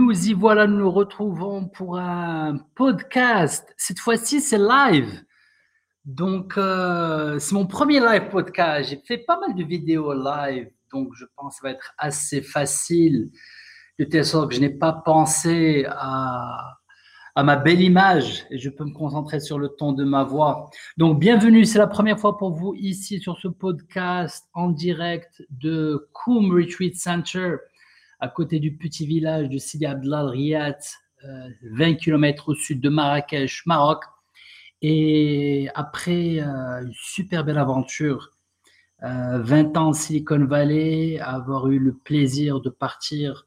Nous y voilà, nous nous retrouvons pour un podcast. Cette fois-ci, c'est live. Donc, euh, c'est mon premier live podcast. J'ai fait pas mal de vidéos live, donc je pense que ça va être assez facile, de telle sorte que je n'ai pas pensé à, à ma belle image et je peux me concentrer sur le ton de ma voix. Donc, bienvenue, c'est la première fois pour vous ici sur ce podcast en direct de Koum Retreat Center à côté du petit village de Sidi Abdelal Riyad, 20 km au sud de Marrakech, Maroc. Et après euh, une super belle aventure, 20 euh, ans en Silicon Valley, avoir eu le plaisir de partir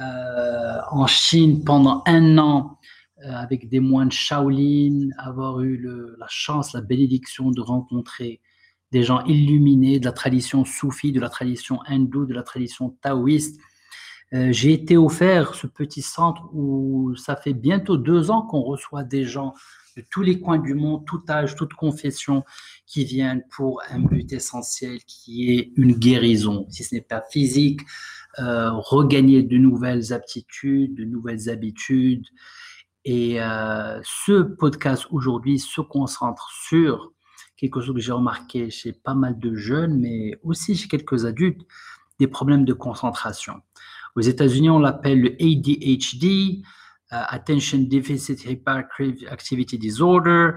euh, en Chine pendant un an avec des moines Shaolin, avoir eu la chance, la bénédiction de rencontrer des gens illuminés de la tradition soufie, de la tradition hindoue, de la tradition taoïste, euh, j'ai été offert ce petit centre où ça fait bientôt deux ans qu'on reçoit des gens de tous les coins du monde, tout âge, toute confession, qui viennent pour un but essentiel qui est une guérison, si ce n'est pas physique, euh, regagner de nouvelles aptitudes, de nouvelles habitudes. Et euh, ce podcast aujourd'hui se concentre sur quelque chose que j'ai remarqué chez pas mal de jeunes, mais aussi chez quelques adultes, des problèmes de concentration. Aux États-Unis, on l'appelle le ADHD, euh, Attention Deficit Hyperactivity Disorder.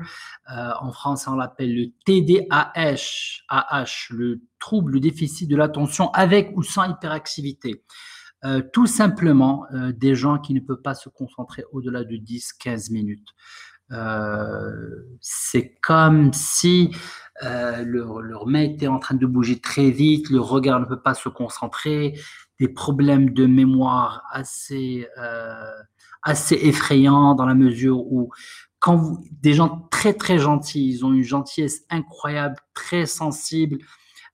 Euh, en France, on l'appelle le TDAH, AH, le trouble déficit de l'attention avec ou sans hyperactivité. Euh, tout simplement des gens qui ne peuvent pas se concentrer au-delà de 10-15 minutes. c'est comme si leur, main était en train de bouger très vite, le regard ne peut pas se concentrer, des problèmes de mémoire assez, euh, assez effrayants dans la mesure où quand des gens très très gentils, ils ont une gentillesse incroyable, très sensible,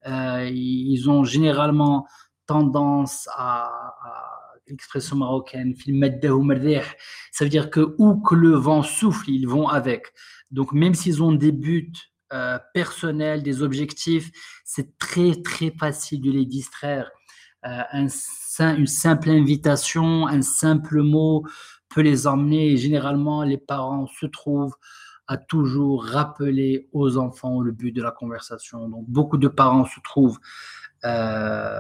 euh, ils ont généralement tendance à, l'expression marocaine, ça veut dire que où que le vent souffle, ils vont avec. Donc même s'ils ont des buts euh, personnels, des objectifs, c'est très très facile de les distraire un, une simple invitation, un simple mot peut les emmener. Généralement, les parents se trouvent à toujours rappeler aux enfants le but de la conversation. Donc, beaucoup de parents se trouvent euh,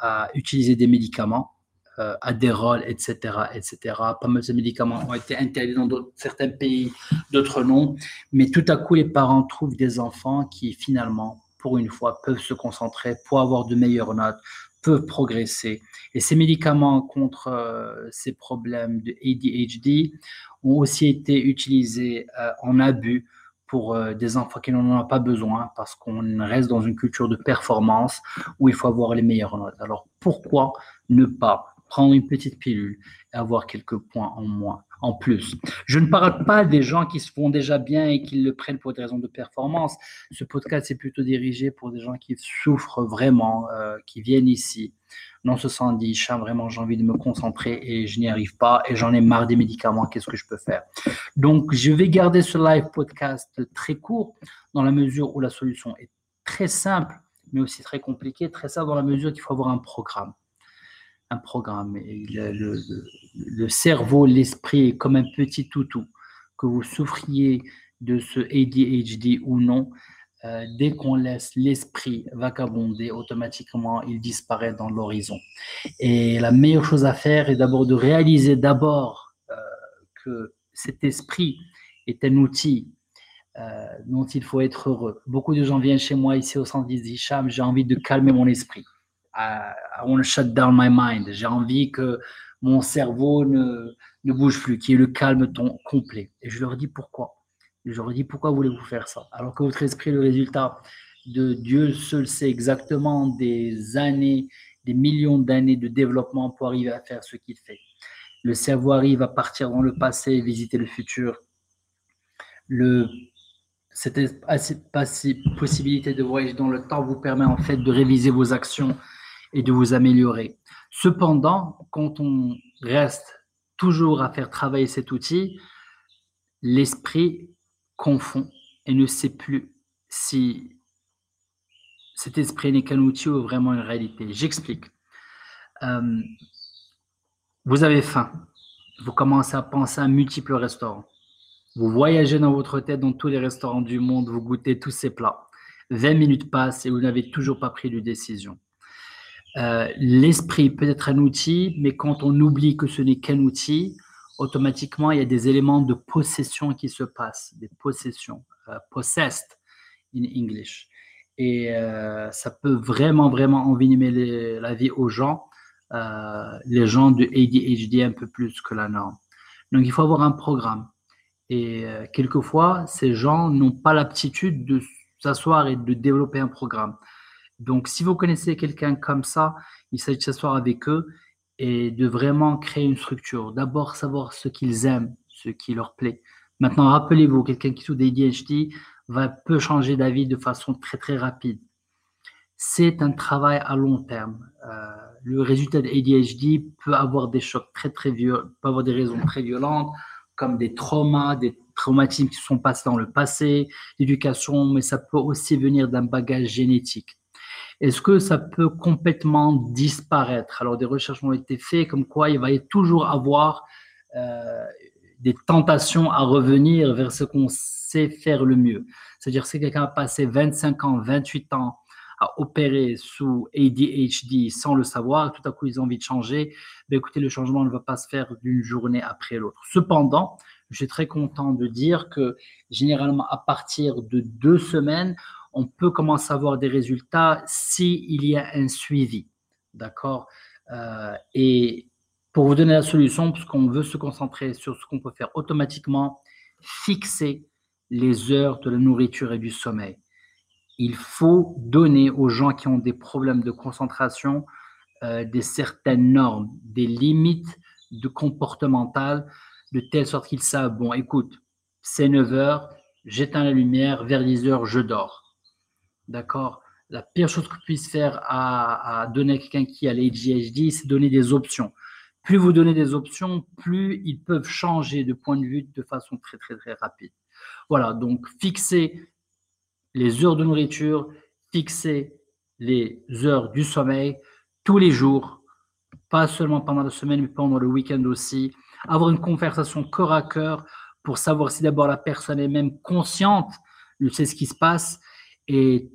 à utiliser des médicaments, euh, Adderall, etc., etc. Pas mal de médicaments ont été interdits dans certains pays, d'autres non. Mais tout à coup, les parents trouvent des enfants qui, finalement, pour une fois, peuvent se concentrer pour avoir de meilleures notes, peuvent progresser. Et ces médicaments contre euh, ces problèmes de ADHD ont aussi été utilisés euh, en abus pour euh, des enfants qui n'en ont pas besoin parce qu'on reste dans une culture de performance où il faut avoir les meilleures notes. Alors pourquoi ne pas prendre une petite pilule et avoir quelques points en moins en plus. Je ne parle pas des gens qui se font déjà bien et qui le prennent pour des raisons de performance. Ce podcast est plutôt dirigé pour des gens qui souffrent vraiment, euh, qui viennent ici, non se sentent dit, vraiment j'ai envie de me concentrer et je n'y arrive pas et j'en ai marre des médicaments, qu'est-ce que je peux faire? Donc je vais garder ce live podcast très court dans la mesure où la solution est très simple, mais aussi très compliquée, très simple dans la mesure qu'il faut avoir un programme un programme. le, cerveau, l'esprit est comme un petit toutou. Que vous souffriez de ce ADHD ou non, euh, dès qu'on laisse l'esprit vagabonder, automatiquement, il disparaît dans l'horizon. Et la meilleure chose à faire est d'abord de réaliser d'abord euh, que cet esprit est un outil euh, dont il faut être heureux. Beaucoup de gens viennent chez moi ici au centre d'Isham, j'ai envie de calmer mon esprit. I, want to shut down my mind. J'ai envie que mon cerveau ne, ne bouge plus, qu'il y ait le calme ton, complet. Et je leur dis pourquoi. je leur dis pourquoi voulez-vous faire ça? Alors que votre esprit, le résultat de Dieu seul sait exactement des années, des millions d'années de développement pour arriver à faire ce qu'il fait. Le cerveau arrive à partir dans le passé et visiter le futur. Le, cette possibilité de voyager dans le temps vous permet en fait de réviser vos actions et de vous améliorer. Cependant, quand on reste toujours à faire travailler cet outil, l'esprit confond et ne sait plus si cet esprit n'est qu'un outil ou vraiment une réalité. J'explique. Euh, Vous avez faim. Vous commencez à penser à multiples restaurants. Vous voyagez dans votre tête dans tous les restaurants du monde, vous goûtez tous ces plats. 20 minutes passent et vous n'avez toujours pas pris de décision. Euh, l'esprit peut être un outil, mais quand on oublie que ce n'est qu'un outil, automatiquement, il y a des éléments de possession qui se passent, des possessions, euh, possessed in English. Et euh, ça peut vraiment, vraiment envenimer la vie aux gens, les gens de ADHD un peu plus que la norme. Donc, il faut avoir un programme. Et quelquefois, ces gens n'ont pas l'aptitude de s'asseoir et de développer un programme. Donc, si vous connaissez quelqu'un comme ça, il s'agit de s'asseoir avec eux et de vraiment créer une structure. D'abord, savoir ce qu'ils aiment, ce qui leur plaît. Maintenant, rappelez-vous, quelqu'un qui souffre d'ADHD va peut changer d'avis de façon très très rapide. C'est un travail à long terme. Euh, le résultat d'ADHD peut avoir des chocs très très violents, peut avoir des raisons très violentes, comme des traumas, des traumatismes qui sont passés dans le passé, l'éducation, mais ça peut aussi venir d'un bagage génétique. Est-ce que ça peut complètement disparaître? Alors, des recherches ont été faites comme quoi il va y toujours avoir euh, des tentations à revenir vers ce qu'on sait faire le mieux. C'est-à-dire, si quelqu'un a passé 25 ans, 28 ans à opérer sous ADHD sans le savoir, tout à coup ils ont envie de changer, ben écoutez, le changement ne va pas se faire d'une journée après l'autre. Cependant, je suis très content de dire que généralement à partir de deux semaines, on peut commencer à avoir des résultats s'il y a un suivi. D'accord? Euh, Et pour vous donner la solution, puisqu'on veut se concentrer sur ce qu'on peut faire automatiquement, fixer les heures de la nourriture et du sommeil. Il faut donner aux gens qui ont des problèmes de concentration euh, des certaines normes, des limites de comportementales, de telle sorte qu'ils savent, bon, écoute, c'est 9 heures, j'éteins la lumière, vers 10 heures, je dors. D'accord La pire chose que puisse faire à, donner à quelqu'un qui a l'ADHD, c'est donner des options. Plus vous donnez des options, plus ils peuvent changer de point de vue de façon très, très, très rapide. Voilà, donc fixer les heures de nourriture, fixer les heures du sommeil tous les jours, pas seulement pendant la semaine, mais pendant le week-end aussi. Avoir une conversation corps à cœur pour savoir si d'abord la personne est même consciente de ce qui se passe et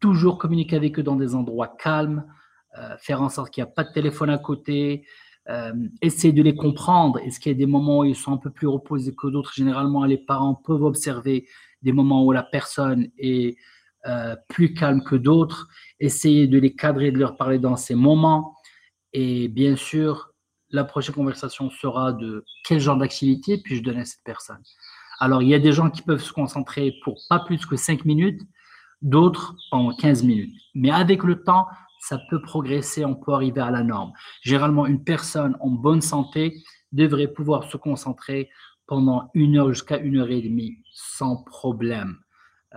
toujours communiquer avec eux dans des endroits calmes, euh, faire en sorte qu'il n'y a pas de téléphone à côté, euh, essayer de les comprendre. Est-ce qu'il y a des moments où ils sont un peu plus reposés que d'autres? Généralement, les parents peuvent observer des moments où la personne est euh, plus calme que d'autres, essayer de les cadrer, de leur parler dans ces moments. Et bien sûr, la prochaine conversation sera de quel genre d'activité puis-je donner à cette personne? Alors, il y a des gens qui peuvent se concentrer pour pas plus que 5 minutes, d'autres en 15 minutes. Mais avec le temps, ça peut progresser, on peut arriver à la norme. Généralement, une personne en bonne santé devrait pouvoir se concentrer pendant une heure jusqu'à une heure et demie sans problème,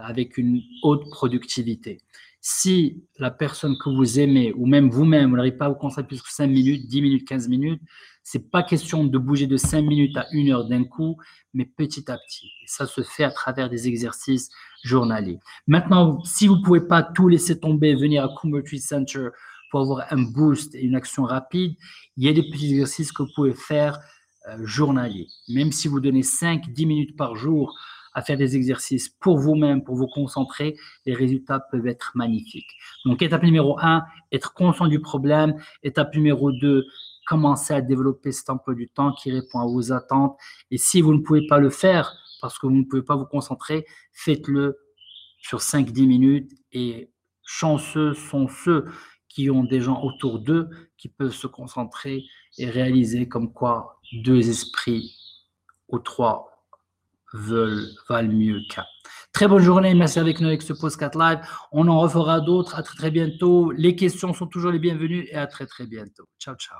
avec une haute productivité. Si la personne que vous aimez, ou même vous-même, vous n'arrivez pas à vous concentrer plus que 5 minutes, 10 minutes, 15 minutes, c'est pas question de bouger de 5 minutes à une heure d'un coup, mais petit à petit. Et ça se fait à travers des exercices journaliers. Maintenant, si vous pouvez pas tout laisser tomber, venir à Coomer Tree Center pour avoir un boost et une action rapide, il y a des petits exercices que vous pouvez faire euh, journaliers. Même si vous donnez 5-10 minutes par jour à faire des exercices pour vous-même, pour vous concentrer, les résultats peuvent être magnifiques. Donc, étape numéro 1, être conscient du problème. Étape numéro 2, commencer à développer cet emploi du temps qui répond à vos attentes. Et si vous ne pouvez pas le faire parce que vous ne pouvez pas vous concentrer, faites-le sur 5-10 minutes et chanceux sont ceux qui ont des gens autour d'eux qui peuvent se concentrer et réaliser comme quoi deux esprits ou trois veulent, valent mieux qu'un. Très bonne journée, merci avec nous avec ce Postcat Live. On en refera d'autres. À très très bientôt. Les questions sont toujours les bienvenues et à très très bientôt. Ciao, ciao.